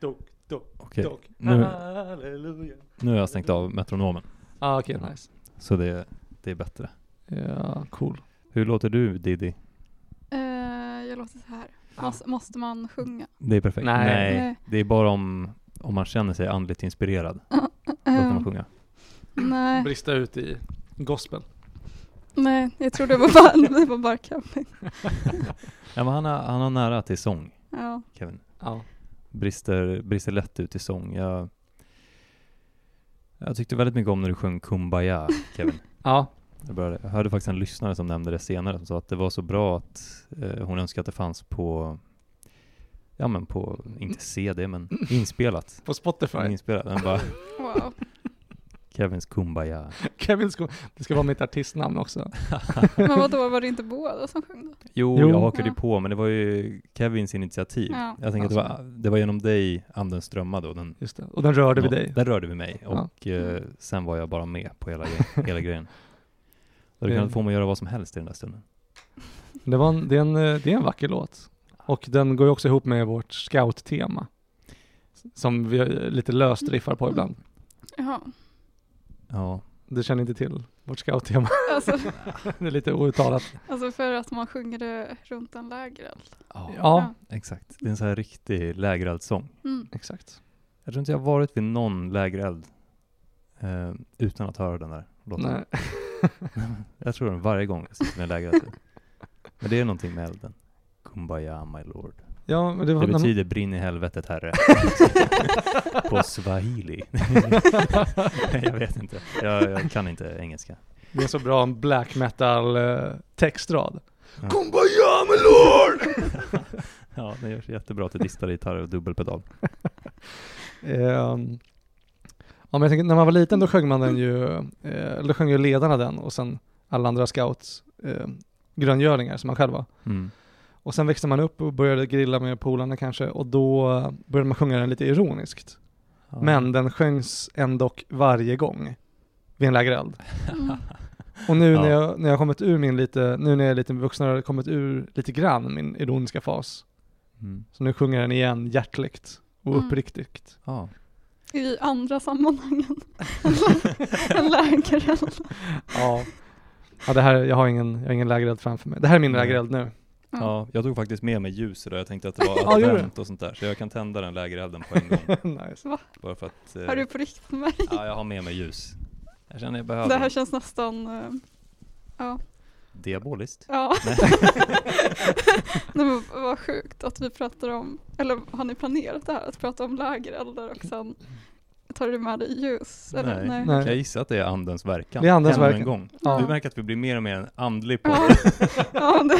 dok, dok, Okej, dok. nu, Halleluja. nu har jag stängt av metronomen. Ah, okej, nice. Så det, det är bättre. Ja, cool. Hur låter du Diddy? Eh, jag låter så här. Måste, måste man sjunga? Det är perfekt. Nej. Nej. det är bara om, om man känner sig andligt inspirerad. Då kan man Eh, sjunga. nej, Brista ut i gospel. nej, jag tror det var bara, det var bara Kevin. Ja, men han, har, han har nära till sång, Ja. Kevin. Ja. Brister, brister lätt ut i sång. Jag, jag tyckte väldigt mycket om när du sjöng Kumbaya, Kevin. Ja. Jag, började, jag hörde faktiskt en lyssnare som nämnde det senare, som sa att det var så bra att eh, hon önskade att det fanns på, ja men på, inte CD, men inspelat. På Spotify. Inspelat. Den bara, Wow. Kevins Kumbaya. Kevin ska, det ska vara mitt artistnamn också. Men vadå, var det inte båda som sjöng då? Jo, Jo. jag hakade ju Ja. på, men det var ju Kevins initiativ. Ja. Jag tänker att det var, det var genom dig anden strömmade och den, Just det. Och den rörde vid dig. Den rörde vid mig Ja. och eh, sen var jag bara med på hela, hela grejen. Och det kan Mm. få mig att göra vad som helst i den där stunden. Det, var en, det, är en, eh, det är en vacker låt. Och den går ju också ihop med vårt scout-tema. Som vi eh, lite löst riffar på ibland. Jaha. Ja, Du känner inte till vårt scout-tema? Alltså, det är lite outtalat. alltså för att man sjunger det runt en lägereld. ja, Ja, exakt. Det är en sån här riktig lägereldsång. Mm. exakt. Jag tror inte jag har varit vid någon lägereld eh, utan att höra den där låten. Nej. Jag tror den varje gång jag sitter med en lägereld. Men det är någonting med elden. Kumbaya my lord. Ja, men det var... Det betyder brinn i helvetet herre. På swahili. jag vet inte. Jag, jag kan inte engelska. Det är så bra en black metal eh, textrad. Ja. Kumbaya my lord! Ja, den görs jättebra till distade gitarr och dubbelpedal. Ehm, ja, men jag tänker, när man var liten då sjöng man den ju, eh, då sjöng ju ledarna den och sen alla andra scouts eh, gröngölingar som man själv var. Mm. Och sen växte man upp och började grilla med polarna kanske och då började man sjunga den lite ironiskt. Ja. Men den sjöngs ändå varje gång vid en lägereld. Mm. Och nu Ja. när, jag, när jag kommit ur min lite, nu när jag är lite jag kommit ur lite grann min ironiska fas. Mm. Så nu sjunger den igen hjärtligt och Mm. uppriktigt. Ja. I andra sammanhangen. en lägereld. Ja. Ja det här, jag har ingen, jag har ingen lägereld framför mig. Det här är min lägereld nu. Ja, jag tog faktiskt med mig ljus idag. Jag tänkte att det var Ja, advent och sånt där. Så jag kan tända den lägerelden på en gång. nice. Bara för att... eh, Har du på riktigt med mig? Ja, jag har med mig ljus. Jag känner jag behöver Det här känns nästan, eh, ja. diaboliskt. Ja. Nej men vad sjukt att vi pratar om, eller har ni planerat det här? Att prata om lägereldar och sen tar du med dig ljus? Eller? Nej. Nej. Nej. Jag gissar att det är andens verkan. Det är andens Ännu verkan. en gång. Ja. Du märker att vi blir mer och mer en andlig podd. Ja. ja, det,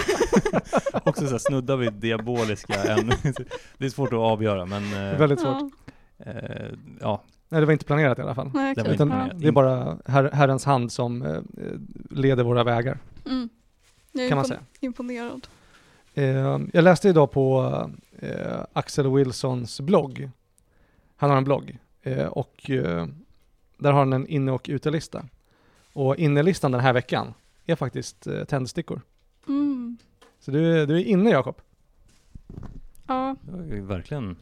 Också så här snuddar vid diaboliska ämnen. Det är svårt att avgöra men Det är eh, väldigt svårt. ja. eh, ja, Nej det var inte planerat i alla fall. Nej, Det inte Utan ja. planerat. det är bara her, Herrens hand som eh, leder våra vägar. Mm. Jag är Kan man säga. imponerad. Eh, jag läste idag på eh, Axel Wilsons blogg. Han har en blogg eh, och eh, där har han en inne och utelista. Och innelistan den här veckan är faktiskt eh, tändstickor. Mm. Så du, är- du är inne Jakob. Ja, verkligen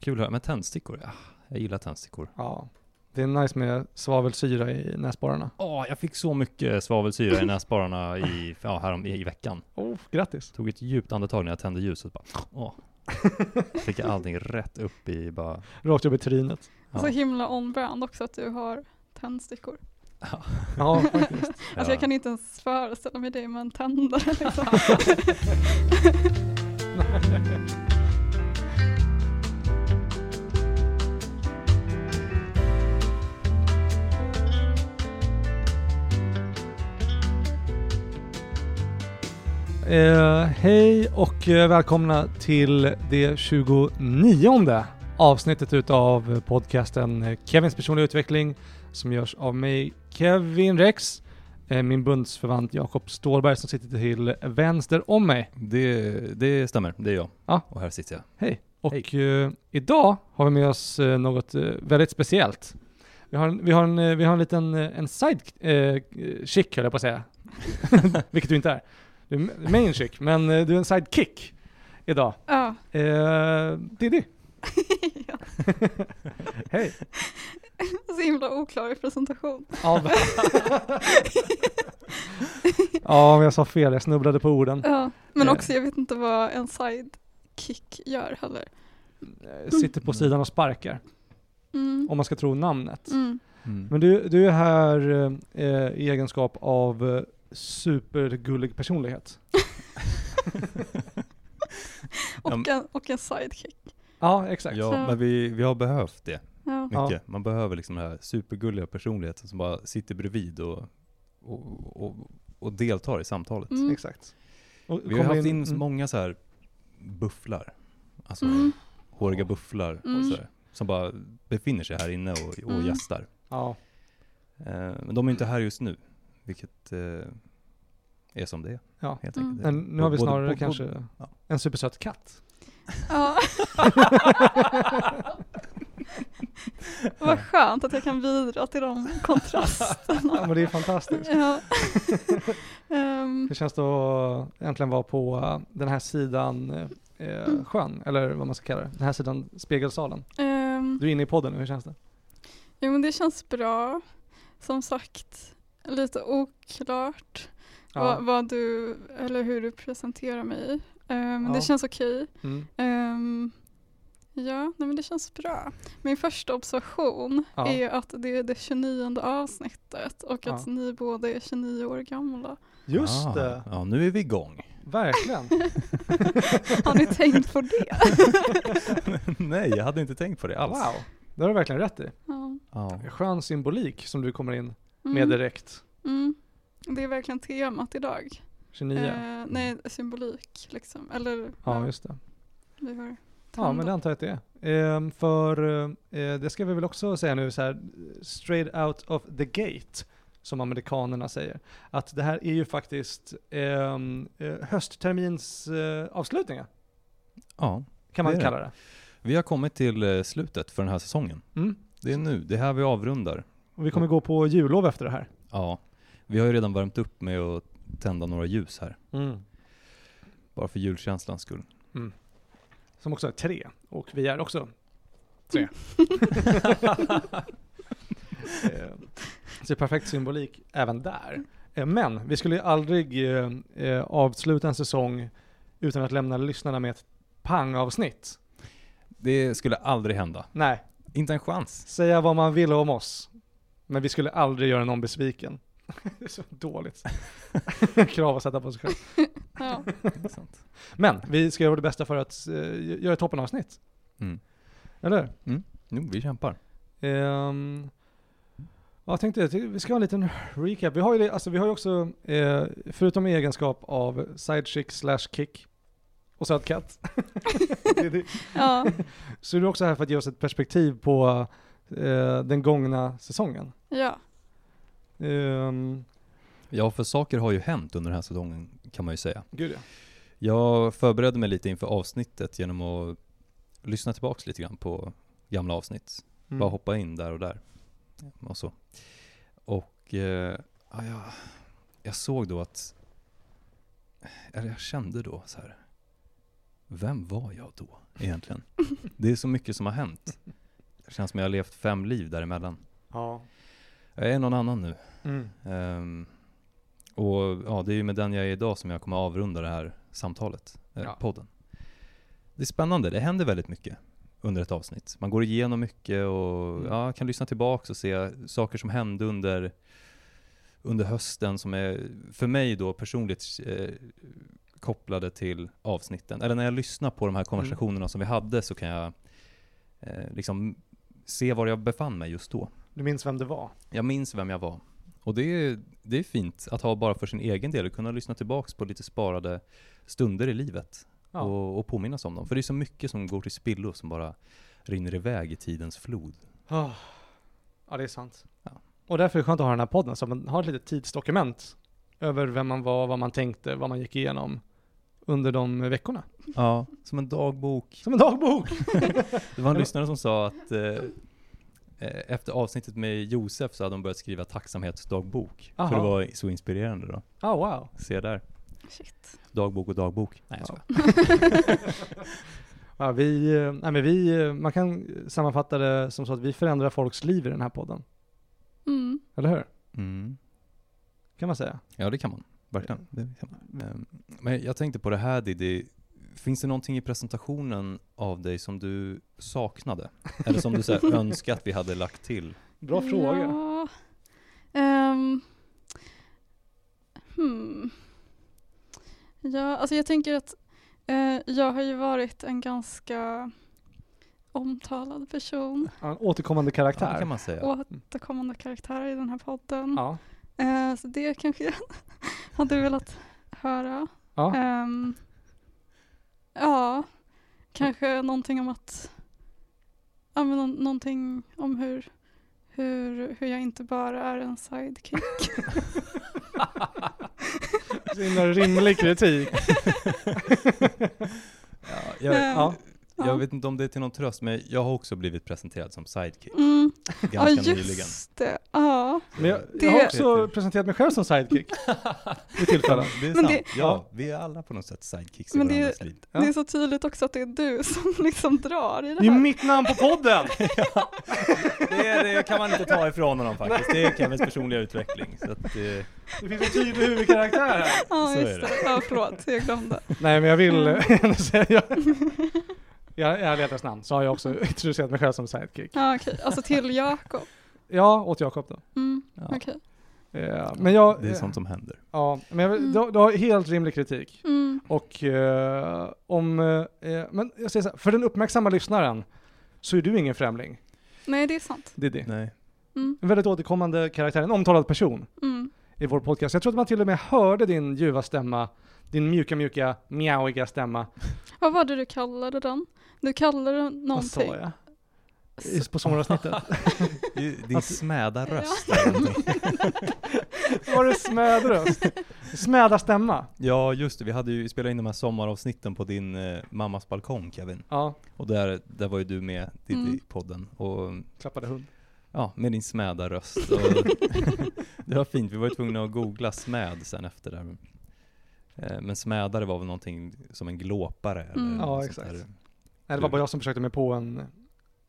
kul att höra. Men tändstickor, ja, jag gillar tändstickor. Ja. Det är nice med svavelsyra i näsborrarna. Åh, jag fick så mycket svavelsyra i näsborrarna i, ja, härom, i, i veckan. Oh, grattis. Tog ett djupt andetag när jag tände ljuset. Bara, åh. Fick jag allting rätt upp i bara... Rakt upp i trynet. Ja. så himla on-brand också att du har tändstickor. Ja, faktiskt. Alltså Ja. jag kan inte ens föreställa mig dig med en tändare liksom. Eh, hej och eh, välkomna till det 29 avsnittet utav podcasten eh, Kevins personliga utveckling som görs av mig, Kevin Rex, eh, min bundsförvant Jakob Stålberg som sitter till vänster om mig. Det, det stämmer, det är jag. Ja. Och här sitter jag. Hej! Och eh, idag har vi med oss eh, något väldigt speciellt. Vi har, en- vi har, en, vi har en liten en side eh, chick höll jag på att säga. Vilket du inte är. Du är main chick, men eh, du är en sidekick idag. ja. Eh, Diddy, Hej! Så himla oklar presentation. Ja, ja, men jag sa fel. Jag snubblade på orden. Ja, men Eh. också jag vet inte vad en sidekick gör heller. Eh, Sitter på sidan och sparkar, Mm. om man ska tro namnet. Mm. Mm. Men du, du är här eh, i egenskap av eh, supergullig personlighet. Och, en, och en sidekick. Ja, exakt. Ja, men vi, vi har behövt det Ja. mycket. Man behöver liksom den här supergulliga personligheten som bara sitter bredvid och, och, och, och deltar i samtalet. Mm. Exakt. Och Vi har haft in så mm, många så här bufflar, alltså Mm. håriga bufflar Mm. och så här, som bara befinner sig här inne och, och Mm. gästar. Ja, Eh, men de är inte här just nu, vilket eh, är som det är. ja. Helt Mm. enkelt. Men nu har vi Både- snarare både- kanske ja. en supersöt katt. Ja. Vad skönt att jag kan bidra till de kontrasterna. Ja, men det är fantastiskt. Ja. Ehm, Hur känns det att äntligen vara på eh, den här sidan eh, sjön, eller vad man ska kalla det, den här sidan spegelsalen. ehm, Du är inne i podden nu, hur känns det? jo men det känns bra. Som sagt, lite oklart vad, vad du, eller hur du presenterar mig. Ehm, men Ja. det känns okej. Mm. Ehm, ja, nej men det känns bra. Min första observation Ja. är att det är det 29 avsnittet och att Ja. ni båda är 29 år gamla. Just Ah, det, Ja, nu är vi igång. verkligen. Har ni tänkt på det? Nej, jag hade inte tänkt på det alls. Wow, det har du verkligen rätt i. Ja. Ja. Skön symbolik som du kommer in Mm. med direkt. Mm. Det är verkligen temat idag. 29. Eh, nej, symbolik liksom. Eller ja, just det. vi har Ja, men det antar jag att det är. Ehm, för eh, det ska vi väl också säga nu så här, straight out of the gate, som amerikanerna säger. Att det här är ju faktiskt ehm, eh, hösttermins eh, avslutningar, ja, kan man Det är det. kalla det. vi har kommit till eh, slutet för den här säsongen. Mm. Det är nu, det är här vi avrundar. Och vi kommer gå på jullov efter det här. Ja, vi har ju redan värmt upp med att tända några ljus här. Mm. Bara för julkänslans skull. Som också är tre, och vi är också tre. Eh, Så perfekt symbolik även där. Eh, Men vi skulle ju aldrig eh, avsluta en säsong utan att lämna lyssnarna med ett pangavsnitt. Det skulle aldrig hända. Nej, Inte en chans. säga vad man vill om oss. Men vi skulle aldrig göra någon besviken. det är så dåligt krav att sätta på sig själv. Ja. Men vi ska göra det bästa för att eh, göra ett toppenavsnitt. Mm. Eller? Jo, vi kämpar. Um, jag tänkte att vi ska ha en liten recap. Vi har ju, alltså, vi har ju också, eh, förutom egenskap av sidechick slash kick och söt katt, ja. så är du också här för att ge oss ett perspektiv på eh, den gångna säsongen. Ja. Um, Ja, för saker har ju hänt under den här säsongen kan man ju säga. gud ja. Jag förberedde mig lite inför avsnittet genom att lyssna tillbaks lite grann på gamla avsnitt. Mm. Bara hoppa in där och där. Och så. Och eh, ja, jag, jag såg då att, eller jag kände då så här. Vem var jag då egentligen? Det är så mycket som har hänt. Det känns som jag har levt fem liv däremellan. Ja. Jag är någon annan nu. Mm. Ehm, och ja, det är ju med den jag är idag som jag kommer avrunda det här samtalet, eh, Ja. podden. Det är spännande, det händer väldigt mycket under ett avsnitt. Man går igenom mycket och Mm. ja, kan lyssna tillbaka och se saker som hände under, under hösten som är för mig då personligt eh, kopplade till avsnitten. Eller när jag lyssnar på de här konversationerna som vi hade så kan jag eh, liksom se var jag befann mig just då. Du minns vem det var? Jag minns vem jag var. Och det är, det är fint att ha bara för sin egen del och kunna lyssna tillbaks på lite sparade stunder i livet Ja. och, och påminnas om dem. För det är så mycket som går till spillo som bara rinner iväg i tidens flod. Ah. Ja, det är sant. Ja. Och därför är det skönt att ha den här podden, så man har ett litet tidsdokument över vem man var, vad man tänkte, vad man gick igenom under de veckorna. Ja, som en dagbok. Som en dagbok! Det var en lyssnare som sa att eh, efter avsnittet med Josef så hade de börjat skriva tacksamhetsdagbok. Aha. För det var så inspirerande då. Ah, wow. Se där. Shit. Dagbok och dagbok. Nej, jag Ja. vi, eh, nej men vi, eh, man kan sammanfatta det som så att vi förändrar folks liv i den här podden. Mm. Eller hur? Mm. Kan man säga. Ja, det kan man. Verkligen. Det kan man. Ehm, Men jag tänkte på det här Diddy. Finns det någonting i presentationen av dig som du saknade? Eller som du så här, önskar att vi hade lagt till? Bra fråga. Ja. Ehm. hmm. Ja, alltså jag tänker att eh, jag har ju varit en ganska omtalad person, Ja, En återkommande Ja, karaktär. kan man säga. återkommande karaktär i den här podden. Ja. Eh, så det kanske jag hade velat höra. Ja. Ehm, ja, kanske någonting om att, ja men nå- någonting om hur, hur, hur jag inte bara är en sidekick. Så himla rimlig kritik. Ja, jag, ja. Ja. jag vet inte om det är till någon tröst, men jag har också blivit presenterad som sidekick. Mm. Ja Ganska nyligen. just det, ja. Men jag, Det- jag har också presenterat mig själv som sidekick. Vid tillfällen. Det är Men sant. det- ja, vi är alla på något sätt sidekicks i Men det- varandras liv. Ja. Det är så tydligt också att det är du som liksom drar i det Det är här. mitt namn på podden! Det, är, det kan man inte ta ifrån honom faktiskt. Det är Kevins personliga utveckling. Så att, eh, Det finns en tydlig huvudkaraktär här. Ja, så är just det. det. Ja, förlåt, jag glömde. Nej men jag vill Mm. ändå säga, jag, jag, i ärlighetens namn så har jag också introducerat mig själv som sidekick. Ja, okej. Alltså till Jakob. Ja, åt Jakob då. Mm, ja, okej. Eh, Men jag, det är eh, sånt som händer. ja, men jag, Mm. du, du har helt rimlig kritik. Mm, Och eh, om, eh, men jag säger så här, för den uppmärksamma lyssnaren så är du ingen främling, nej, det är sant. Diddy. Mm, En väldigt återkommande karaktär, en omtalad person mm. i vår podcast. Jag tror att man till och med hörde din ljuva stämma, din mjuka, mjuka, mjauiga stämma. Vad var det du kallade den? Du kallade den Vad sa någonting. jag? På sommaravsnittet. Din smäda röst. någonting. Var det smädröst? Smäda stämma? Ja, just det. Vi hade ju spelat in de här sommaravsnitten på din eh, mammas balkong, Kevin. Ja, Och där, där var ju du med i Mm. podden. Och klappade hund. ja, med din smäda röst. Och det var fint. Vi var ju tvungna att googla smäd sen efter där. Eh, Men smädare var väl någonting som en glåpare eller Mm. något Ja, exakt. där. Nej, det var bara jag som försökte mig på en,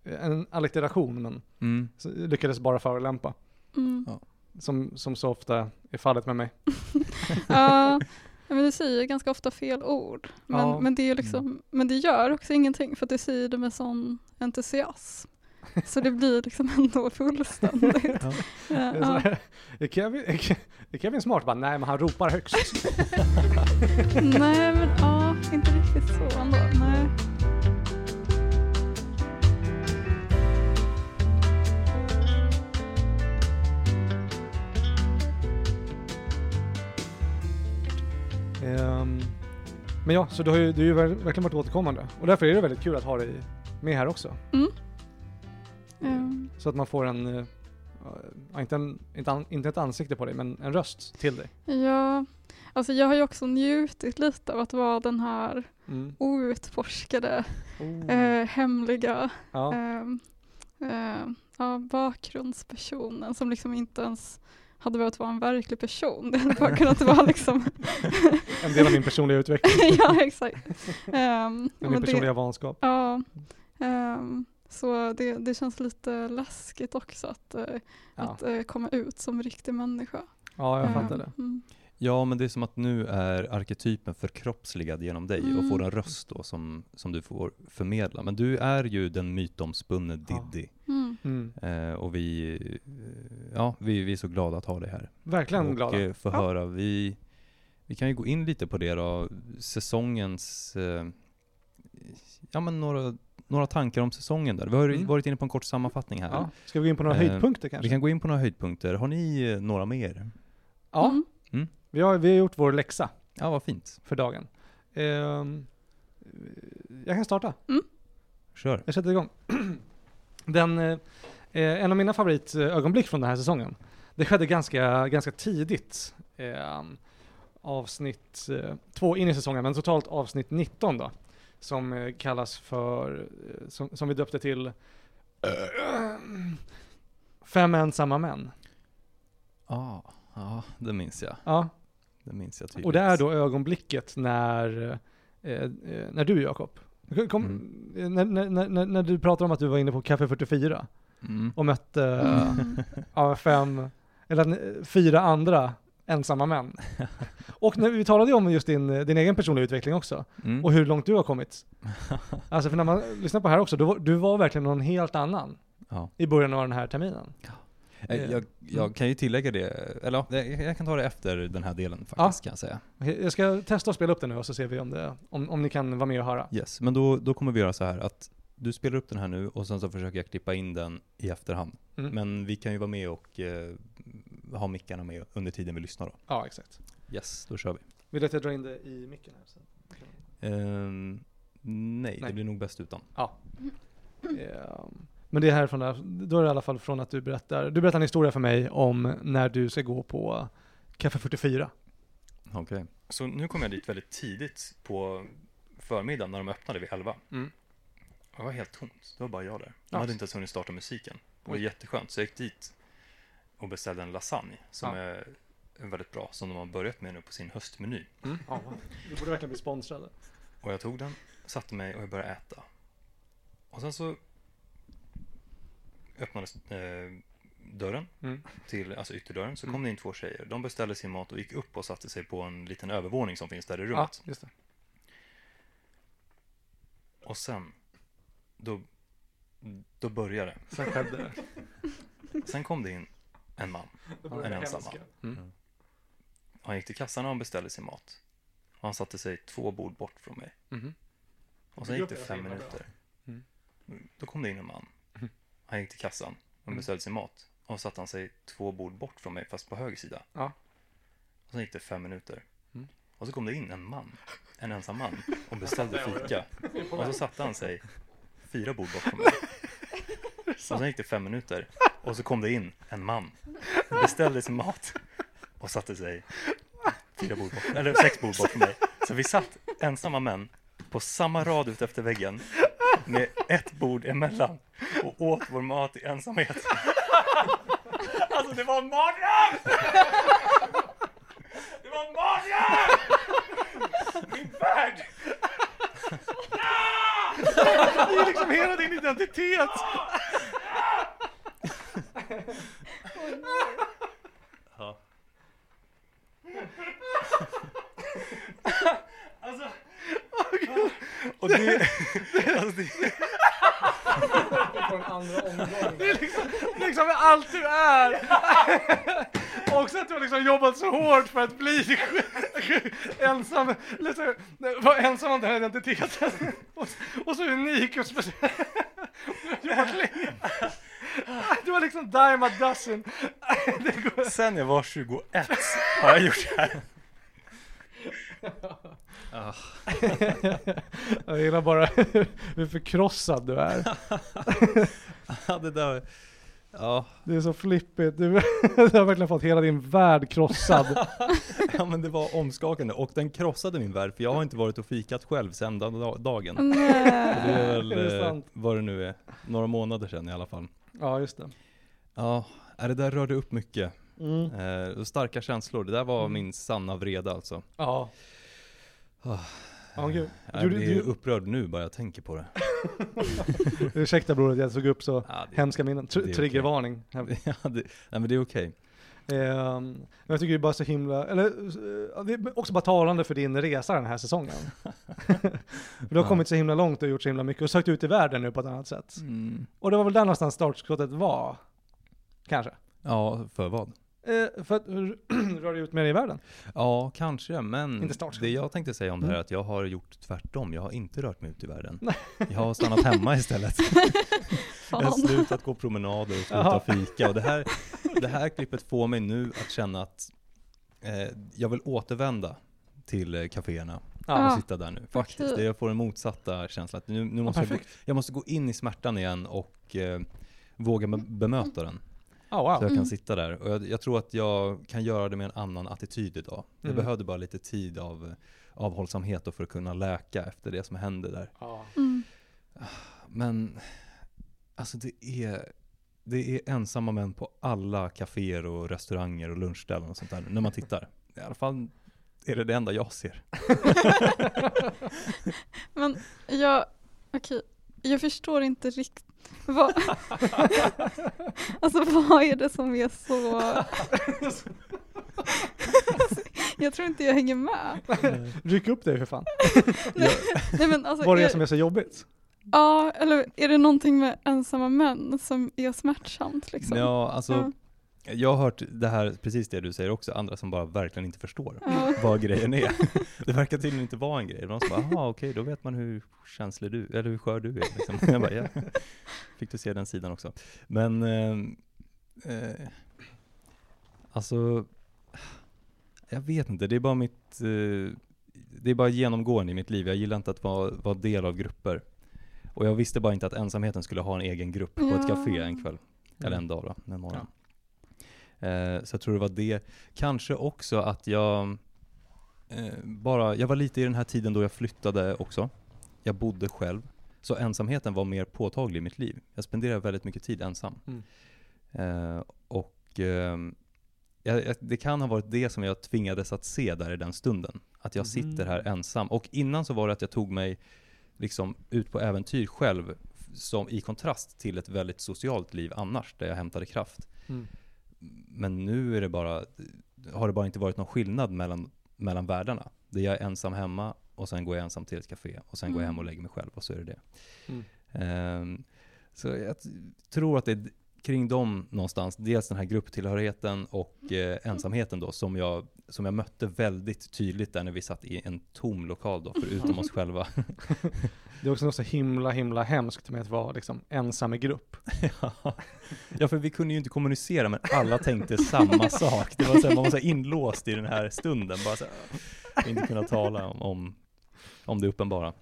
en allitteration, men Mm. lyckades bara förolämpa. Mm. Ja. Som, som så ofta är fallet med mig. Ja, men du säger ganska ofta fel ord. Men, Ja. men, det är liksom, men det gör också ingenting för att du säger det med sån entusiasm. Så det blir liksom ändå fullständigt. Ja. Det Ja, ja. Kevin, Kevin smart? Bara, nej, men han ropar högst. Nej men ja, inte riktigt så ändå. Nej. Ehm, men ja, så du har ju, du har ju ver- verkligen varit återkommande. Och därför är det väldigt kul att ha dig med här också. Mm. Ehm, Så att man får en, eh, ja, inte, en inte, an, inte ett ansikte på dig, men en röst till dig. Ja, alltså jag har ju också njutit lite av att vara den här Mm. outforskade, Oh. eh, hemliga ja. ehm, eh, ja, bakgrundspersonen som liksom inte ens hade behövt vara en verklig person. Det hade bara kunnat vara liksom, En del av min personliga utveckling. ja exakt. Um, Min personliga vanskap. Ja, ehm, så det, det känns lite läskigt också att, eh, Ja, att eh, komma ut som riktig människa. ja jag Ehm, fattar det. Mm. Ja, men det är som att nu är arketypen förkroppsligad genom dig och Mm. får en röst då som, som du får förmedla. Men du är ju den mytomspunne Ja. Diddy. Mm. Mm. Eh, och vi, eh, ja, vi, vi är så glada att ha dig här. Verkligen och glada. eh, få Ja. höra. Vi, vi kan ju gå in lite på det då. Säsongens, eh, ja men några, några tankar om säsongen där. Vi har Mm. varit inne på en kort sammanfattning här. Ja. Ska vi gå in på några Eh, höjdpunkter kanske? Vi kan gå in på några höjdpunkter. Har ni eh, några mer? Ja, Mm. vi har, vi har gjort vår läxa Ja, vad fint. för dagen. Ehm, jag kan starta. Kör. Jag sätter igång. Den, eh, eh, en av mina favoritögonblick från den här säsongen, det skedde ganska, ganska tidigt. Eh, avsnitt eh, två in i säsongen, men totalt avsnitt 19 då. Som eh, kallas för, eh, som, som vi döpte till Fem ensamma män. Ja, ja, det minns jag. Ja, Det minns jag tydligt. och det är då ögonblicket när, eh, eh, när du Jakob Kom, när, när, när, när du pratar om att du var inne på Café 44 Mm. och mötte Mm. ja, fem, eller fyra andra ensamma män. Och när vi talade ju om just din, din egen personliga utveckling också, Mm. och hur långt du har kommit. Alltså för när man lyssnar på det här också, du, var- du var verkligen någon helt annan Ja. i början av den här terminen. Eh, Jag, jag kan ju tillägga det, eller ja, jag, kan ta det efter den här delen Ja. faktiskt kan jag säga. Jag ska testa att spela upp den nu och så ser vi om, det, om, om ni kan vara med och höra. Yes, men då, då kommer vi göra så här att du spelar upp den här nu och sen så försöker jag klippa in den i efterhand. Mm. Men vi kan ju vara med och eh, ha mickarna med under tiden vi lyssnar då. Ja, exakt. Yes, då kör vi. Vill du att jag drar in det i micken här? Så. Ehm, nej, Nej. det blir nog bäst utan. Ehm, Men det är härifrån där, då är det i alla fall från att du berättar, du berättar en historia för mig om när du ska gå på Café 44. Okej. Så nu kom jag dit väldigt tidigt på förmiddagen när de öppnade vid 11. Mm. Det var helt tomt. Det var bara jag där. De Ja. hade inte ens hunnit starta musiken. Det var jätteskönt. Så jag gick dit och beställde en lasagne som Ja. är väldigt bra, som de har börjat med nu på sin höstmeny. Ja, vi borde verkligen bli sponsrade. Och jag tog den, satte mig och jag började äta. Och sen så öppnades eh, dörren, Mm. till, alltså ytterdörren, så Mm. kom det in två tjejer. De beställde sin mat och gick upp och satte sig på en liten övervåning som finns där i Ja, rummet. just det. Och sen, då, då började det. Sen skedde det. Sen kom det in en man. En ensam hemska. Mm. Han gick till kassan och han beställde sin mat. Och han satte sig två bord bort från mig. Mhm. Och sen gick det fem minuter. Mm. Då kom det in en man. Mm. Han gick till kassan och Mm. beställde sin mat. Och satte han sig två bord bort från mig, fast på höger sida. Ja. Och sen gick det fem minuter. Mm. Och så kom det in en man, en ensam man, och beställde fika. Och så satte han sig fyra bord bort från mig. Och sen gick det fem minuter. Och så kom det in en man, beställde sin mat och satte sig fyra bord bort, eller sex bord bort från mig. Så vi satt ensamma män på samma rad ut efter väggen med ett bord emellan och åt vår mat i ensamhet. Alltså det var en mardröm! Det var en mardröm! Min värld! Det är liksom hela din identitet! Ja. Alltså, Och det, alltså det, på en andra omgång. Det är liksom, liksom allt du är. Också att du har liksom jobbat så hårt för att bli ensam, liksom, vara ensam om den här identiteten. Och, och så unik och speciell. Du har liksom dime a dozen. Det sen jag var 21 har jag gjort det här. Ah, Jag gillar bara hur förkrossad du är. ja, det där, ja, Det är så flippigt. Du, du har verkligen fått hela din värld krossad. ja, men det var omskakande och den krossade min värld för jag har inte varit och fikat själv sedan den da- dagen. Och det är väl, Är det eh, sant? vad det nu är, några månader sedan i alla fall. Ja, just det. Ja, äh, det där rörde upp mycket. Mm. Eh, starka känslor, det där var Mm. min sanna vrede alltså. Ja. Ah. Ja, gud. Jag blir upprörd nu bara jag tänker på det. Ursäkta att jag tog upp så Ja, hemska minnen. Tr- triggervarning. ja, det, nej men det är okej. Ehm, men jag tycker det är bara så himla, eller eh, det är också bara talande för din resa den här säsongen. du har Ja. kommit så himla långt och gjort så himla mycket och sökt ut i världen nu på ett annat sätt. Mm. Och det var väl där någonstans startskottet var? Kanske. Ja, för vad? Eh, för att röra ut mer i världen. Ja, kanske, men Inte det jag tänkte säga om det här är Mm. att jag har gjort tvärtom. Jag har inte rört mig ut i världen. Jag har stannat hemma istället. Jag har slutat gå promenader och slutat fika. Och det här, det här klippet får mig nu att känna att eh, jag vill återvända till eh, kaféerna Ja. och sitta där nu. Faktiskt, jag får den motsatta känslan. Nu, nu måste jag, jag måste gå in i smärtan igen och eh, våga be- bemöta den. Ja, Så wow. jag kan Mm. sitta där. Och jag, jag tror att jag kan göra det med en annan attityd idag. Jag Mm. behövde bara lite tid av avhållsamhet för att kunna läka efter det som hände där. Ja. Mm. Men alltså det är, det är ensamma män på alla kaféer och restauranger och lunchställen och sånt där. När man tittar. I alla fall är det det enda jag ser. Men jag Okej, jag förstår inte riktigt. Vad, alltså vad är det som är så... jag tror inte jag hänger med. Ryck upp dig för fan. Nej, men alltså, Vad är det som är så jobbigt? Ja, eller är det någonting med ensamma män som är smärtsamt liksom? Ja, alltså Ja. Jag har hört det här, precis det du säger också, andra som bara verkligen inte förstår Ja. vad grejen är. Det verkar tydligen inte vara en grej. De som bara, jaha okej, då vet man hur känslig du, eller hur skör du är. Liksom. Jag bara, ja. Fick du se den sidan också. Men, eh, eh, alltså, jag vet inte, det är bara mitt, eh, det är bara genomgående i mitt liv. Jag gillar inte att vara, vara del av grupper. Och jag visste bara inte att ensamheten skulle ha en egen grupp på ett Ja. café en kväll. Eller en dag då, en morgon. Eh, så jag tror det var det. Kanske också att jag eh, bara, jag var lite i den här tiden då jag flyttade också. Jag bodde själv. Så ensamheten var mer påtaglig i mitt liv. Jag spenderade väldigt mycket tid ensam. Mm. Eh, och jag, det kan ha varit det som jag tvingades att se där i den stunden. Att jag sitter här ensam. Och innan så var det att jag tog mig liksom ut på äventyr själv, som i kontrast till ett väldigt socialt liv annars, där jag hämtade kraft. Mm. Men nu är det bara, har det bara inte varit någon skillnad mellan, mellan världarna. Det jag är ensam hemma och sen går jag ensam till ett café och sen går jag hem och Mm. lägger mig själv och så är det det. Mm. Ehm, så jag tror att det är kring dem någonstans, dels den här grupptillhörigheten och eh, ensamheten då, som jag, som jag mötte väldigt tydligt där när vi satt i en tom lokal då, förutom oss själva. Det är också något så himla, himla hemskt med att vara liksom ensam i grupp. ja, för vi kunde ju inte kommunicera, men alla tänkte samma sak. Det var så här, man var så inlåst i den här stunden, bara så här, inte kunna tala om, om, om det uppenbara.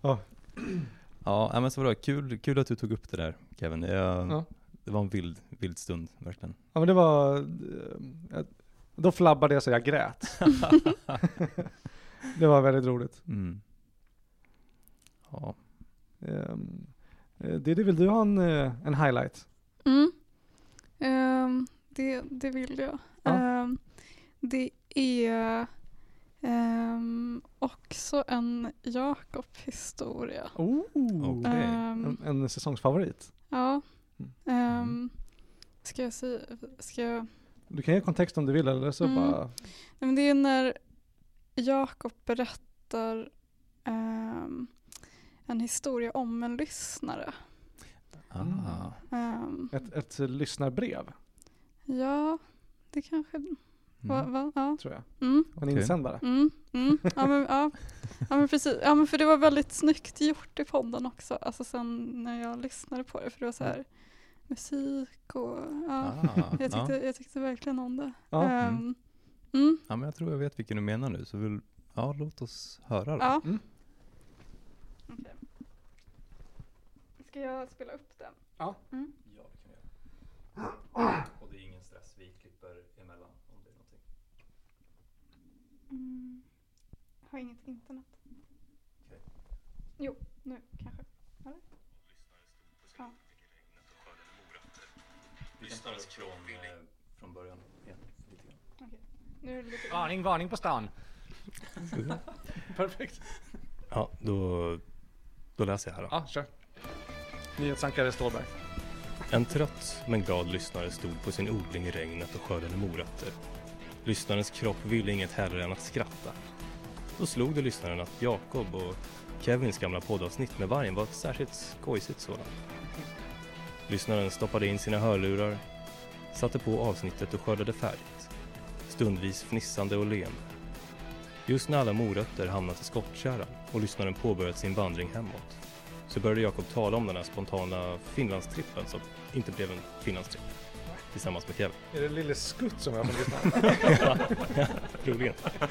Ja. Ja, men så var det kul, kul att du tog upp det där Kevin. Jag, Ja. Det var en vild, vild stund, verkligen. Ja men det var, eh, då flabbade jag så jag grät. det var väldigt roligt. Mm. Ja. Um, det, det vill du ha en, eh, en highlight? Mm. Ehm, det, det vill jag. Ja. Ehm, det är ehm, också en Jakob-historia. Oh. Okej. Ehm, En, en säsongsfavorit. ja. Mm. Ehm, ska jag säga, ska jag Du kan ge kontext om du vill eller så Mm. bara, Nej, men det är när Jakob berättar ehm, en historia om en lyssnare. Ah. Ett, ett lyssnarbrev ja, det kanske... Va, Mm. va, ja. tror jag. Mm, Och en insändare. mm, mm. Ja, men, ja. ja, men precis. Ja, men för det var väldigt snyggt gjort i podden också. Alltså sen när jag lyssnade på det. För det var så här musik och... Ja. Ah, Jag, tyckte, ja. jag tyckte verkligen om det. Ja. Ehm, mm, ja, men jag tror jag vet vilken du menar nu, så vill, ja, låt oss höra då. ja. Mm. Okej. Ska jag spela upp den? Ja. Mm. Ja, det kan vi göra. Och det är ingen stress, vi klipper emellan om det är någonting. Mm. Har inget internet. Okej. Jo, nu kanske. Eller? Ja. Lyssnare från, eh, från början igen, lite grann. Nu är det lite... Varning, varning på stan. Perfekt. Ja, då, då läser jag här då. Ja, kör. Nyhetsankare Stålberg. En trött men glad lyssnare stod på sin odling i regnet och skördade morötter. Lyssnarens kropp ville inget hellre än att skratta. Då slog det lyssnaren att Jakob och Kevins gamla poddavsnitt med vargen var ett särskilt skojsigt sådant. Lyssnaren stoppade in sina hörlurar, satte på avsnittet och skördade färdigt. Stundvis fnissande och leende. Just när alla morötter hamnat i skottkärran och lyssnaren påbörjat sin vandring hemåt så började Jakob tala om den här spontana Finlandstrippen som inte blev en Finlandstripp tillsammans med Kevin. Är det Lille Skutt som jag får lyssna? Troligen.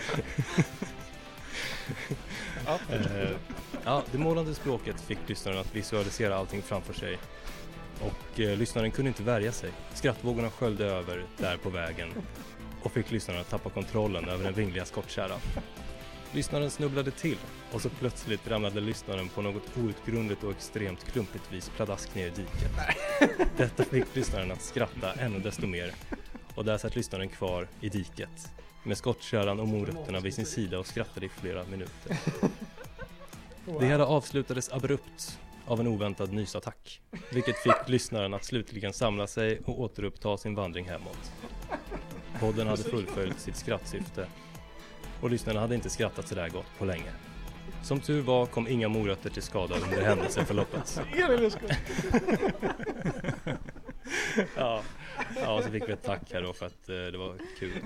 ja. Eh, ja, det målande språket fick lyssnaren att visualisera allting framför sig. Och eh, lyssnaren kunde inte värja sig. Skrattvågorna sköljde över där på vägen och fick lyssnaren att tappa kontrollen över den vingliga skottkärran. Lyssnaren snubblade till och så plötsligt ramlade lyssnaren på något outgrundligt och extremt klumpigt vis pladask ner i diket. Detta fick lyssnaren att skratta ännu desto mer och där satt lyssnaren kvar i diket med skottkärran och morötterna vid sin sida och skrattade i flera minuter. Det hela avslutades abrupt av en oväntad nysattack, vilket fick lyssnaren att slutligen samla sig och återuppta sin vandring hemåt. Podden hade fullföljt sitt skrattsyfte och lyssnarna hade inte skrattat sådär gott på länge. Som tur var kom inga morötter till skada under händelseförloppet. ja. ja, så fick vi ett tack här då för att eh, det var kul.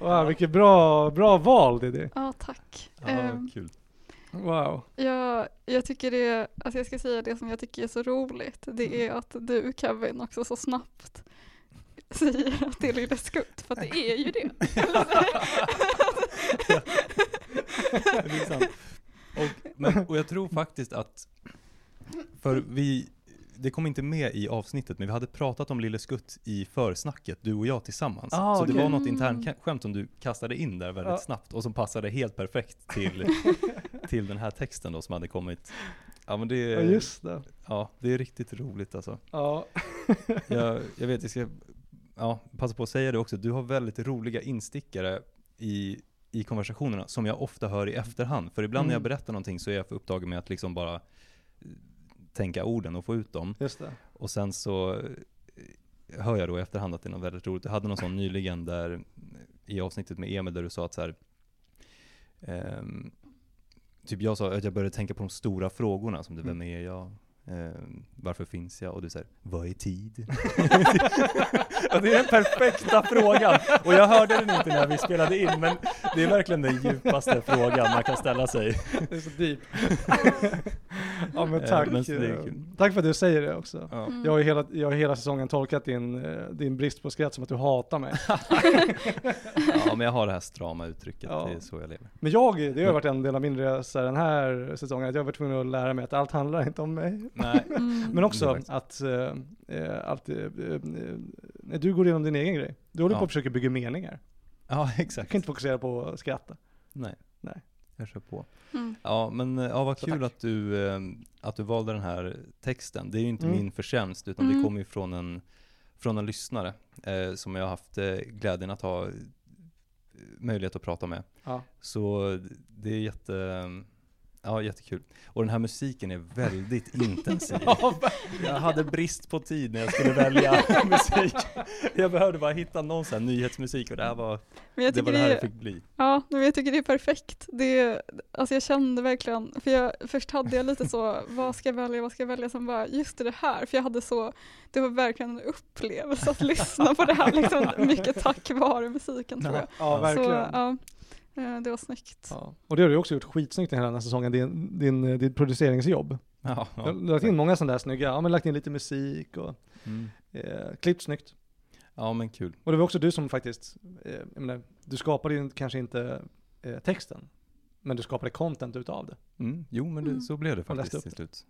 Wow, vilket bra, bra val Diddy. Ja, tack. Ja, Ehm, kul. Wow. Jag, jag tycker det, alltså jag ska säga det som jag tycker är så roligt, det är att du Kevin också så snabbt säger att det är Lille Skutt, för att det är ju det. Det sant. Och, men, och jag tror faktiskt att, för vi, det kom inte med i avsnittet, men vi hade pratat om Lille Skutt i försnacket, du och jag tillsammans. Ah, så det okej. var något Mm. internskämt som du kastade in där väldigt Ja. snabbt och som passade helt perfekt till, till den här texten då som hade kommit. Ja men det, Ja, just det. ja, det är riktigt roligt alltså. Ja. Jag, jag vet, jag ska ja, passa på att säga det också, du har väldigt roliga instickare i, i konversationerna som jag ofta hör i efterhand. För ibland när jag Mm. berättar någonting så är jag för upptagen med att liksom bara eh, tänka orden och få ut dem. Och sen så eh, hör jag då i efterhand att det är något väldigt roligt. Jag hade någon sån nyligen där eh, i avsnittet med Emil där du sa att så här, ehm, typ jag sa att jag började tänka på de stora frågorna som det, vem är jag? Ehm, varför finns jag? Och du säger, vad är tid? det är den perfekta frågan. Och jag hörde den inte när vi spelade in, men det är verkligen den djupaste frågan man kan ställa sig. Det är så deep. ja men Eh, tack. men eh. Tack för att du säger det också. Ja. Mm. Jag har, hela, jag har hela säsongen tolkat din, eh, din brist på skratt som att du hatar mig. ja, men jag har det här strama uttrycket, Ja. det är så jag lever. Men jag, det har varit en del av min resa den här säsongen, att jag har varit tvungen att lära mig att allt handlar inte om mig. Nej. Mm. Men också att, eh, att när du går igenom din egen grej, du håller Ja. på att försöka bygga meningar. Ja, Du exakt. kan inte fokusera på att skratta. Nej. Nej. Jag kör på. Mm. Ja, men eh, ja, vad kul att du, eh, att du valde den här texten. Det är ju inte Mm. min förtjänst, utan Mm. det kommer ju från en, från en lyssnare eh, som jag har haft eh, glädjen att ha möjlighet att prata med. Ja. Så det är jätte, ja, jättekul. Och den här musiken är väldigt intensiv. Jag hade brist på tid när jag skulle välja musik. Jag behövde bara hitta någon sån här nyhetsmusik och det här var Men jag det, var det här det, fick bli. ja, men jag tycker det är perfekt. Det, alltså jag kände verkligen, för jag, först hade jag lite så, vad ska jag välja, vad ska jag välja, sen bara, just det, det här, för jag hade så, det var verkligen en upplevelse att lyssna på det här, liksom, mycket tack vare musiken tror jag. Ja, verkligen. Så, ja, det var snyggt. Ja. Och det har du också gjort skitsnyggt den här säsongen, din, din, eh, ditt produceringsjobb. Ja, Du har- du har lagt in många sådana där snygga, ja men lagt in lite musik och Mm. eh, klippt snyggt. Ja men kul. Och det var också du som faktiskt, eh, jag menar, du skapade ju kanske inte eh, texten, men du skapade content utav det. Mm. Jo men det, Mm. så blev det faktiskt till slut.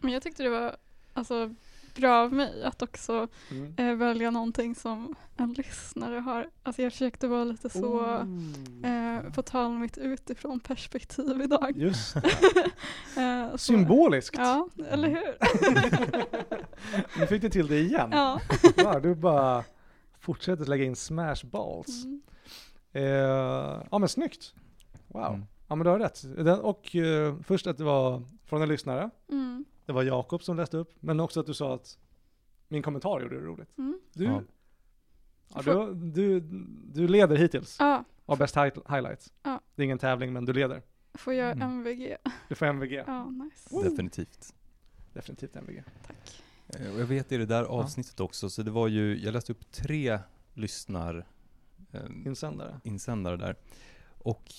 Men jag tyckte det var alltså, bra av mig att också eh, välja någonting som en lyssnare har. Alltså jag försökte vara lite så, Oh. eh, på tal om mitt utifrån perspektiv idag. Just Eh, Symboliskt. Ja, eller hur? Nu fick du till det igen. ja. Ja, du bara fortsätter lägga in smash balls. Mm. Eh, ja men snyggt. Wow. Mm. Ja men du har rätt. Den, och eh, först att det var från en lyssnare. Mm. Det var Jakob som läste upp. Men också att du sa att min kommentar gjorde det roligt. Mm. Du, Ja. ja. du, du, du leder hittills Ja, av bäst hi- highlights. Ja. Det är ingen tävling men du leder. får jag Mm. MVG? Du får MVG. Ja, nice. Oh. Definitivt. Definitivt MVG. Tack. Eh, Och jag vet i det där avsnittet också, så det var ju, jag läste upp tre lyssnar ehm, Insändare. insändare där. Och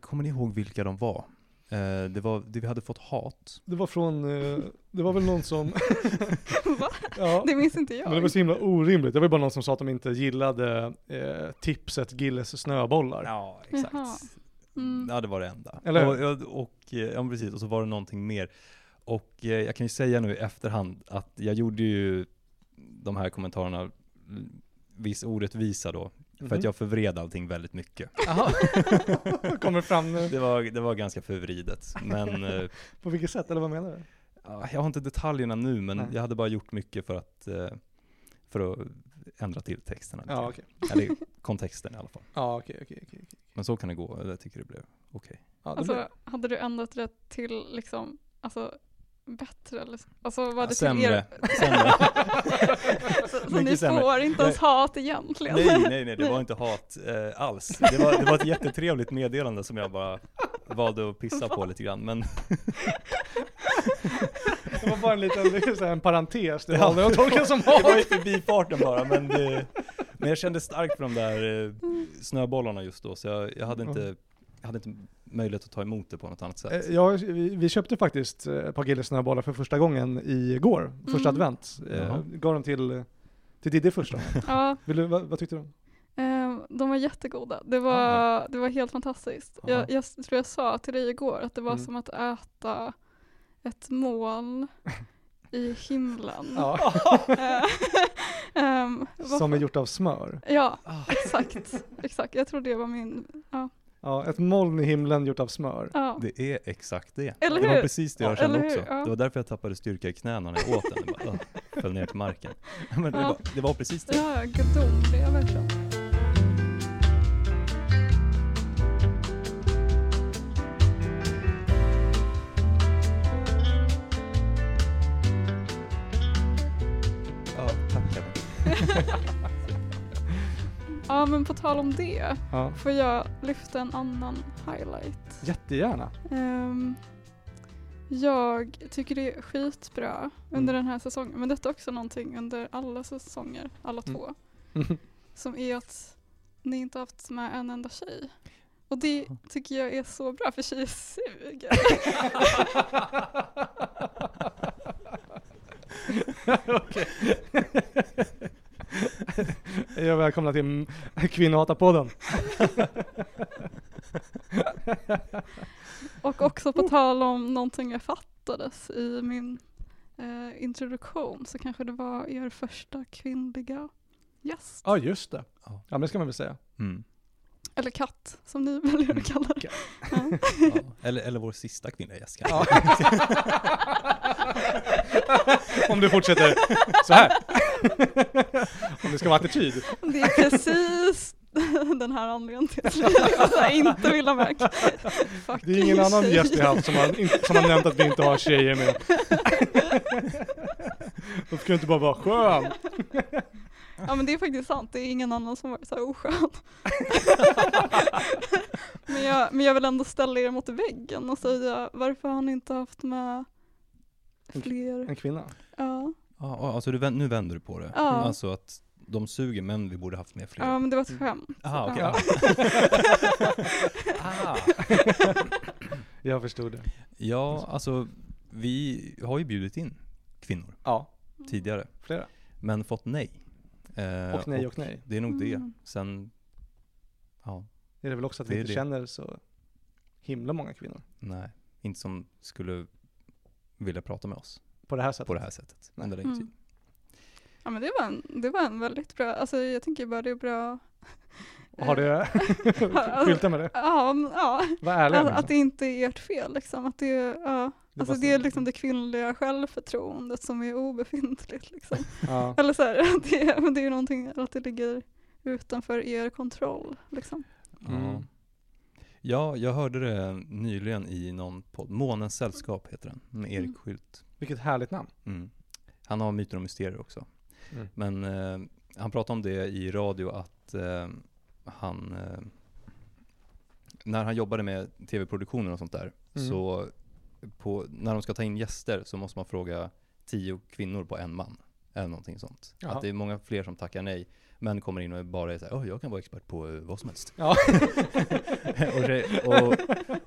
kommer ni ihåg vilka de var? Eh, det var, det vi hade fått hat. Det var från, eh, det var väl någon som, Va? ja. Det minns inte jag. Men det var så himla orimligt. Det var bara någon som sa att de inte gillade eh, tipset Gilles snöbollar. Ja, exakt. Mm. Ja, det var det enda. Eller och, och, och, eh, ja, precis, och så var det någonting mer. Och eh, jag kan ju säga nu i efterhand att jag gjorde ju de här kommentarerna mm, viss orättvisa då. För Mhm. att jag förvred allting väldigt mycket. Jaha. Kommer fram nu. Det var, det var ganska förvridet. Men eh, På vilket sätt, eller vad menar du? ja, jag har inte detaljerna nu, men Nej. jag hade bara gjort mycket för att, eh, för att ändra till texterna Ja, okej. Eller kontexten i alla fall. Ja, okej, okej, okej. okej. Men så kan det gå, jag tycker det blev okej. Ja, det Alltså, blir- hade du ändrat det till liksom, alltså bättre eller? Alltså var Ja, det sämre, till er? sämre. Så, så ni sämre. får inte ens hat egentligen? Nej, nej, nej, det var inte hat eh, alls. Det var, det var ett jättetrevligt meddelande som jag bara valde att pissa på lite grann. Men Det var bara en liten så här en parentes, det valde jag att tolka som det var hat. förbifarten bara. Men, det, men jag kände starkt för de där eh, snöbollarna just då, så jag, jag, hade inte, hade inte möjlighet att ta emot det på något annat sätt. Eh, Ja, vi, köpte faktiskt eh, ett par Gilles snöbollar för första gången igår, första Mm. advent. Eh, Jaha. gav dem till, till Diddy första. Ja, Vill du, vad, vad tyckte du? de var jättegoda. Det var, det var helt fantastiskt. Jag, jag tror jag sa till dig igår att det var Mm. som att äta ett moln i himlen. Ja, ehm, som är gjort av smör. Ja, Ah. exakt. exakt. Jag tror det var min, ja. Ja, ett moln i himlen gjort av smör. ja. Det är exakt det. Eller det var hur? precis det jag Ja, kände eller hur? också. Ja. Det var därför jag tappade styrka i knäna när jag åt den. Det bara, uh, föll ner till marken. Men det, Ja. var, det var precis det. Ja, gudomliga verkligen. Ja, men på tal om det Ja, får jag lyfta en annan highlight. jättegärna. Ehm, jag tycker det är skitbra under Mm. den här säsongen, men detta är också någonting under alla säsonger, alla Mm. två, som är att ni inte haft med en enda tjej. Och det tycker jag är så bra, för tjejer suger. Okej. Jag är välkomna till Kvinnohatarpodden. Och också på tal om någonting jag fattades i min eh, introduktion så kanske det var er första kvinnliga gäst. Ja, just det. Ja. Ja, men det ska man väl säga. Mm. Eller katt som ni väljer att kalla det. Ja. Ja. Eller, eller vår sista kvinnliga gäst kanske. Om du fortsätter så här. Om det ska vara attityd. Det är precis den här anledningen till att jag inte vill ha med. Det är ingen annan gäst vi haft som har, som har nämnt att vi inte har tjejer med. Då ska du inte bara vara skön. Ja men det är faktiskt sant, det är ingen annan som varit så här oskön. men, jag, men jag vill ändå ställa er mot väggen och säga varför har ni inte haft med fler? En kvinna. Ja, Ja, alltså du, nu vänder du på det. Ja. Alltså att de suger men vi borde haft med fler. ja men det var ett skämt. Aha, okej. Ja. Ah. Jag förstod det. Ja, alltså vi har ju bjudit in kvinnor Ja, tidigare, flera. men fått nej. Eh, Och nej och nej. Det är nog det. Mm. Sen, ja, Det är väl också att vi Det är inte det. känner så himla många kvinnor. nej, inte som skulle vilja prata med oss På det här sättet. på det här sättet under längre tid. Mm. Ja men det var, en, det var en väldigt bra, alltså jag tänker bara det är bra. Har det Ja, skylta med det? Ja, ja. Var ärliga Att, att det. inte är ert fel liksom. Att det, är- ja. Det Alltså det är liksom det kvinnliga självförtroendet som är obefintligt liksom. Ja. Eller så här, det, är- men det är någonting, att det ligger utanför er kontroll liksom. Mm. Ja. ja, jag hörde det nyligen i någon podd, Månens sällskap heter den, med Erik Mm. Skylt. Vilket härligt namn. Mm. Han har Myter och Mysterier också. Mm. Men eh, han pratade om det i radio att eh, han, eh, när han jobbade med tv-produktioner och sånt där, Mm. så på, när de ska ta in gäster så måste man fråga tio kvinnor på en man. Eller någonting sånt. Jaha. Att det är många fler som tackar nej. Men kommer in och bara är såhär, oh, jag kan vara expert på eh, vad som helst. Ja. och, tjej- och,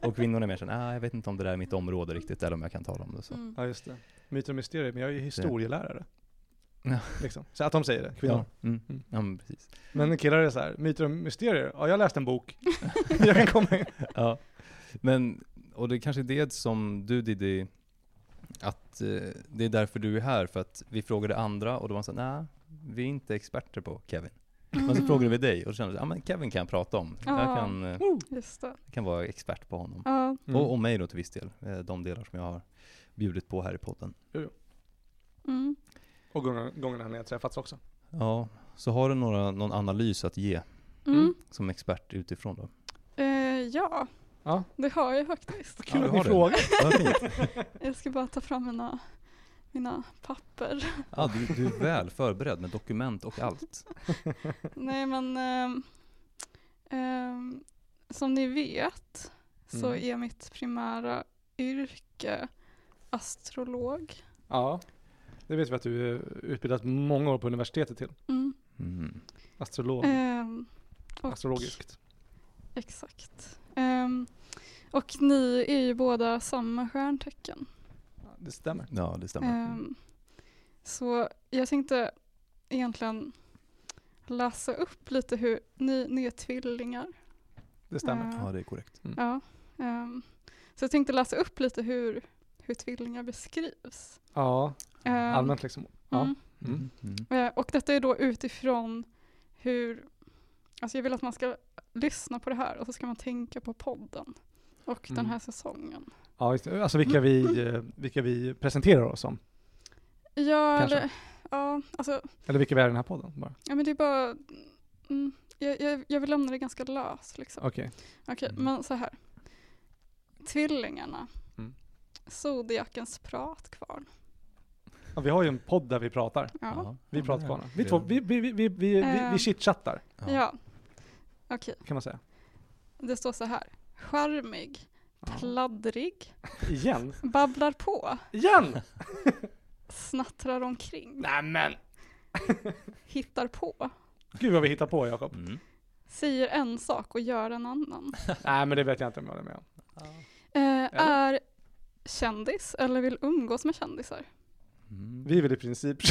och kvinnorna är mer såhär, ah, jag vet inte om det där är mitt område riktigt, eller om jag kan tala om det. Så. Mm. ja, just det. Myter och mysterier, men jag är ju historielärare. Ja. Liksom. Så att de säger det, kvinnor. Ja, mm. Mm. ja men precis. Men killar är så här, myter och mysterier, ja jag läste en bok. jag kan komma in. Ja, men, och det är kanske är det som du Diddy, att eh, det är därför du är här, för att vi frågade andra och då var de såhär, nej, vi är inte experter på Kevin. Men så frågade vi dig och då kände jag, ja men Kevin kan jag prata om. Jag Ja. kan, eh, Just det. jag kan vara expert på honom. Ja. Mm. Och, och mig då till viss del, eh, de delar som jag har bjudit på här i podden. Mm. Och gångerna, när jag träffats också. Ja, Så har du några, någon analys att ge Mm. som expert utifrån då? Eh, ja, Ja. det har jag faktiskt. Vad kul Ja, att du ni har frågar. Jag ska bara ta fram mina, mina papper. Ja, du, du är väl förberedd med dokument och allt. Nej men ehm, ehm, som ni vet så Mm. är mitt primära yrke astrolog. Ja, det vet vi att du är utbildat många år på universitetet till. Mm. Mm. Astrolog, och- astrologiskt. Exakt. Ehm, och ni är ju båda samma stjärntecken. Ja, det stämmer. Ja, det stämmer. Ehm, så jag tänkte egentligen läsa upp lite hur ni, ni är tvillingar. Det stämmer. Eh, Ja, det är korrekt. Ja. ehm, så jag tänkte läsa upp lite hur, hur tvillingar beskrivs. Ja, Ehm, allmänt liksom. Ja. mm. Mm. Mm. Eh, Och detta är då utifrån hur, alltså jag vill att man ska lyssna på det här och så ska man tänka på podden och Mm. den här säsongen. Ja, alltså vilka vi, eh, vilka vi presenterar oss som. Ja, Kanske. eller, ja, alltså, Eller vilka vi är i den här podden bara. ja men det är bara, mm, jag, jag, jag vill lämna det ganska löst liksom. Okej. Okej, Mm. men så här. Tvillingarna. Zodiakens pratkvarn. Ja, vi har ju en podd där vi pratar. Ja. Vi Ja, pratar kvarnar. Vi, två, vi, vi, vi, vi, vi, vi, Eh. vi chitchattar Ja. Okej, kan man säga. det står så här. Charmig, Ja. pladdrig, Igen? babblar på, Igen? snattrar omkring, Nämen! hittar på, Gud vad vi hittar på Jakob. Mm. säger en sak och gör en annan. Nej men det vet jag inte om jag håller med om. Eh, är kändis eller vill umgås med kändisar. Mm. Vi är väl i princip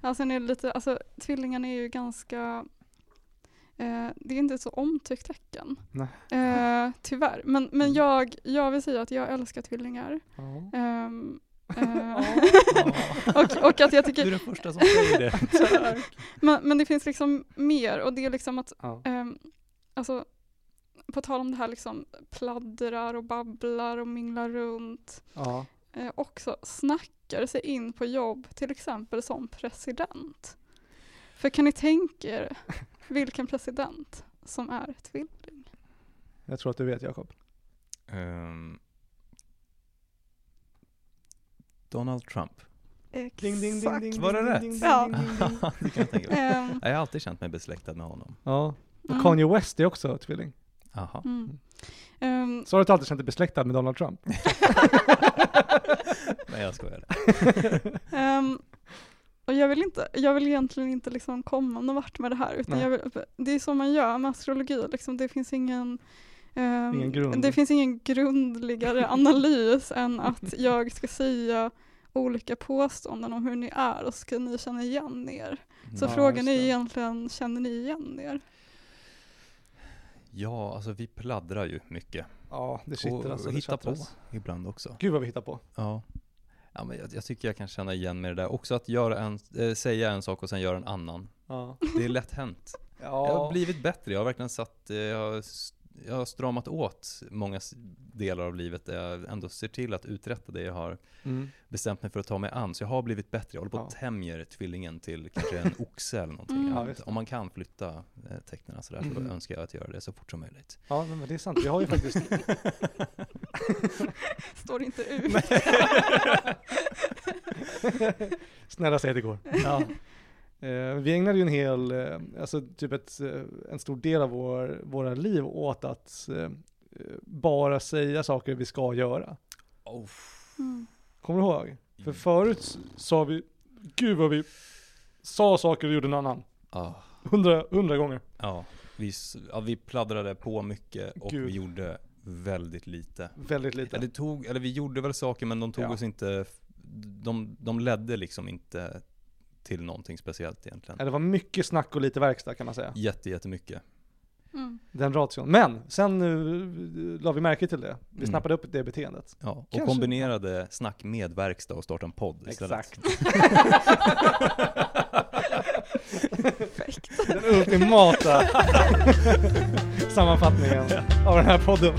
ja, sen är lite, alltså tvillingarna är ju ganska, eh, det är inte ett så omtyckt tecken. Nej. Eh, tyvärr. Men, men Mm. jag, jag vill säga att jag älskar tvillingar. Ja. Ehm, Ja. och, och att jag Du är tycker, den första som säger det. men, men det finns liksom mer och det är liksom att, Ja. ehm, alltså på tal om det här liksom pladdrar och babblar och minglar runt. Ja. eh, också snackar sig in på jobb, till exempel som president. För kan ni tänka er vilken president som är tvilling? Jag tror att du vet Jakob. Ehm, Donald Trump. Ding, ding, ding, Exakt. ding, Var det ding, rätt? ding, ding, Ja. ding, ding, ding. det kan jag tänka mig. Jag har alltid känt mig besläktad med honom. Ja. Och mm, Kanye West är också tvilling. Aha. mm. Ehm, Så har du alltid känt dig besläktad med Donald Trump? Nej jag skojar. ehm, och jag vill, inte, jag vill egentligen inte liksom komma någon vart med det här, utan vill, det är så man gör med astrologi, liksom, det finns ingen Ingen grund. Det finns ingen grundligare analys än att jag ska säga olika påståenden om hur ni är och så ska ni känna igen er. Så Ja, frågan är egentligen, känner ni igen er? Ja, alltså vi pladdrar ju mycket. Ja, det sitter och alltså. det hittar på ibland också. Gud vad vi hittar på. Ja. Ja, men jag, jag tycker jag kan känna igen mig i det där. Också att göra en, äh, säga en sak och sen göra en annan. Ja. Det är lätt hänt. Jag har Ja. blivit bättre. Jag har verkligen satt, eh, jag har, jag har stramat åt många delar av livet där jag ändå ser till att uträtta det jag har Mm. bestämt mig för att ta mig an. Så jag har blivit bättre. Jag håller på att tämjer tvillingen till kanske en oxe eller någonting. Mm. Ja. Om man kan flytta eh, tecknen sådär så Mm. önskar jag att göra det så fort som möjligt. ja, men det är sant. Vi har ju faktiskt... Står inte ut. Snälla säg att det går. Ja. Eh, vi ägnade ju en hel, eh, alltså typ ett, eh, en stor del av vår, våra liv åt att eh, bara säga saker vi ska göra. Oh. Mm. Kommer du ihåg? För förut sa vi, gud vad vi sa saker och gjorde en annan. Ah. Hundra, hundra gånger. Ja, vi, ja, vi pladdrade på mycket och Gud. vi gjorde väldigt lite. Väldigt lite. Eller, det tog, eller vi gjorde väl saker men de tog Ja. oss inte, de, de ledde liksom inte till någonting speciellt egentligen. Det var mycket snack och lite verkstad kan man säga. Jätte, jättemycket. Mm. Den ration. Men sen uh, la vi märke till det. Vi Mm. snappade upp det beteendet. Ja, och Kanske. kombinerade snack med verkstad och starta en podd istället. Perfekt. Den ultimata sammanfattningen av den här podden.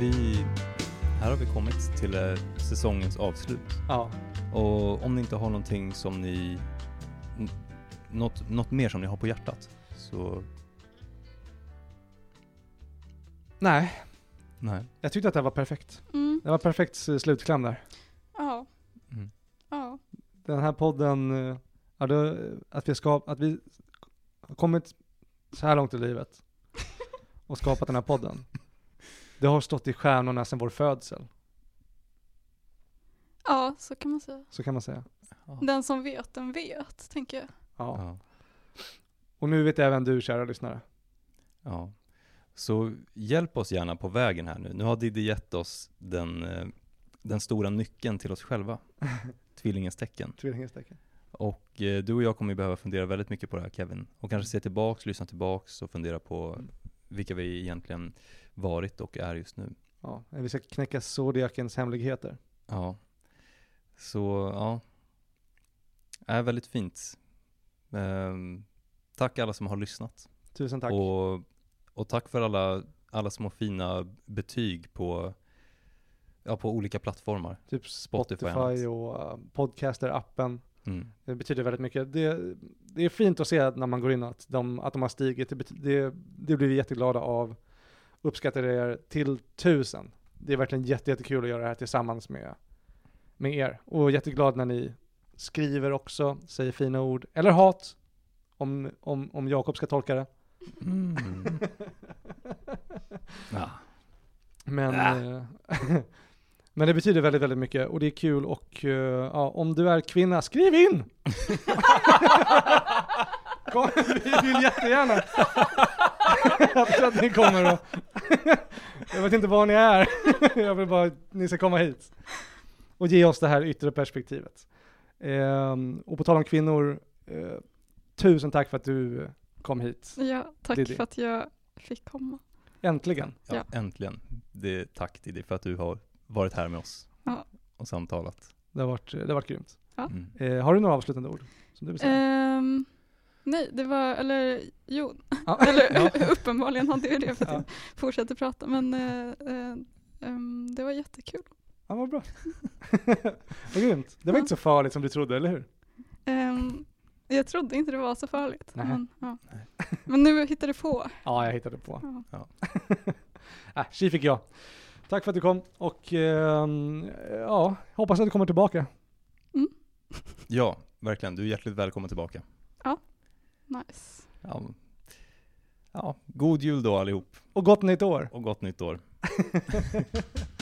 Vi, här har vi kommit till eh, säsongens avslut. Ja. Och om ni inte har någonting som ni, n- något, något mer som ni har på hjärtat, så Nej, nej. jag tyckte att det här var perfekt. Mm. Det var perfekt eh, slutkläm där. Ja. Mm. Ja. Den här podden, eh, ja, det, att, vi ska, att vi har kommit så här långt i livet och skapat den här podden. Det har stått i stjärnorna sedan vår födsel, ja, så kan man säga. så kan man säga. Den som vet, den vet, tänker jag. Ja. Och nu vet även du, kära lyssnare. ja. Så hjälp oss gärna på vägen här nu. Nu har Diddy gett oss den, eh, den stora nyckeln till oss själva. Tvillingens tecken. Tvillingens tecken. Och eh, du och jag kommer ju behöva fundera väldigt mycket på det här Kevin. Och kanske se tillbaks, lyssna tillbaks och fundera på vilka vi egentligen varit och är just nu. Ja, vi ska knäcka zodiakens hemligheter. Ja. Så ja. Är väldigt fint. Ehm, tack alla som har lyssnat. Tusen tack. Och, och tack för alla, alla små fina betyg på, ja, på olika plattformar. typ Spotify Spotify, och och uh, Podcaster-appen. Mm. Det betyder väldigt mycket. Det, det är fint att se när man går in att de, att de har stigit. Det, det, det blir vi jätteglada av. Uppskattar er till tusen. Det är verkligen jätte, jättekul att göra det här tillsammans med, med er. Och jätteglad när ni skriver också, säger fina ord. Eller hat, om, om, om Jakob ska tolka det. Mm. Ja. Men, Ah. eh, men det betyder väldigt, väldigt mycket och det är kul och eh, ja, om du är kvinna, skriv in! Kom, vi vill jättegärna att, att ni kommer och jag vet inte var ni är, jag vill bara att ni ska komma hit och ge oss det här yttre perspektivet. Ehm, och på tal om kvinnor, eh, tusen tack för att du kom hit. Ja, tack Diddy. för att jag fick komma. Äntligen. Ja, Ja. äntligen. Det, tack Diddy för att du har varit här med oss Ja. och samtalat. Det har varit, det har varit grymt. Ja. Mm. Eh, har du några avslutande ord? Som du vill säga? Ehm, nej, det var, eller jo, Ja. eller uppenbarligen hade jag det för att Ja. jag fortsätter prata. Men eh, eh, ehm, det var jättekul. Ja, vad bra. vad grymt. Det var Ja. inte så farligt som du trodde, eller hur? Ehm, jag trodde inte det var så farligt. Men, ja. men nu hittade du på. Ja, jag hittade på. Ja. äh, tji fick jag. Tack för att du kom och ehm, ja, hoppas att du kommer tillbaka. Ja, verkligen. Du är hjärtligt välkommen tillbaka. Nice. Ja. ja, god jul då allihop Och gott nytt år. och gott nytt år.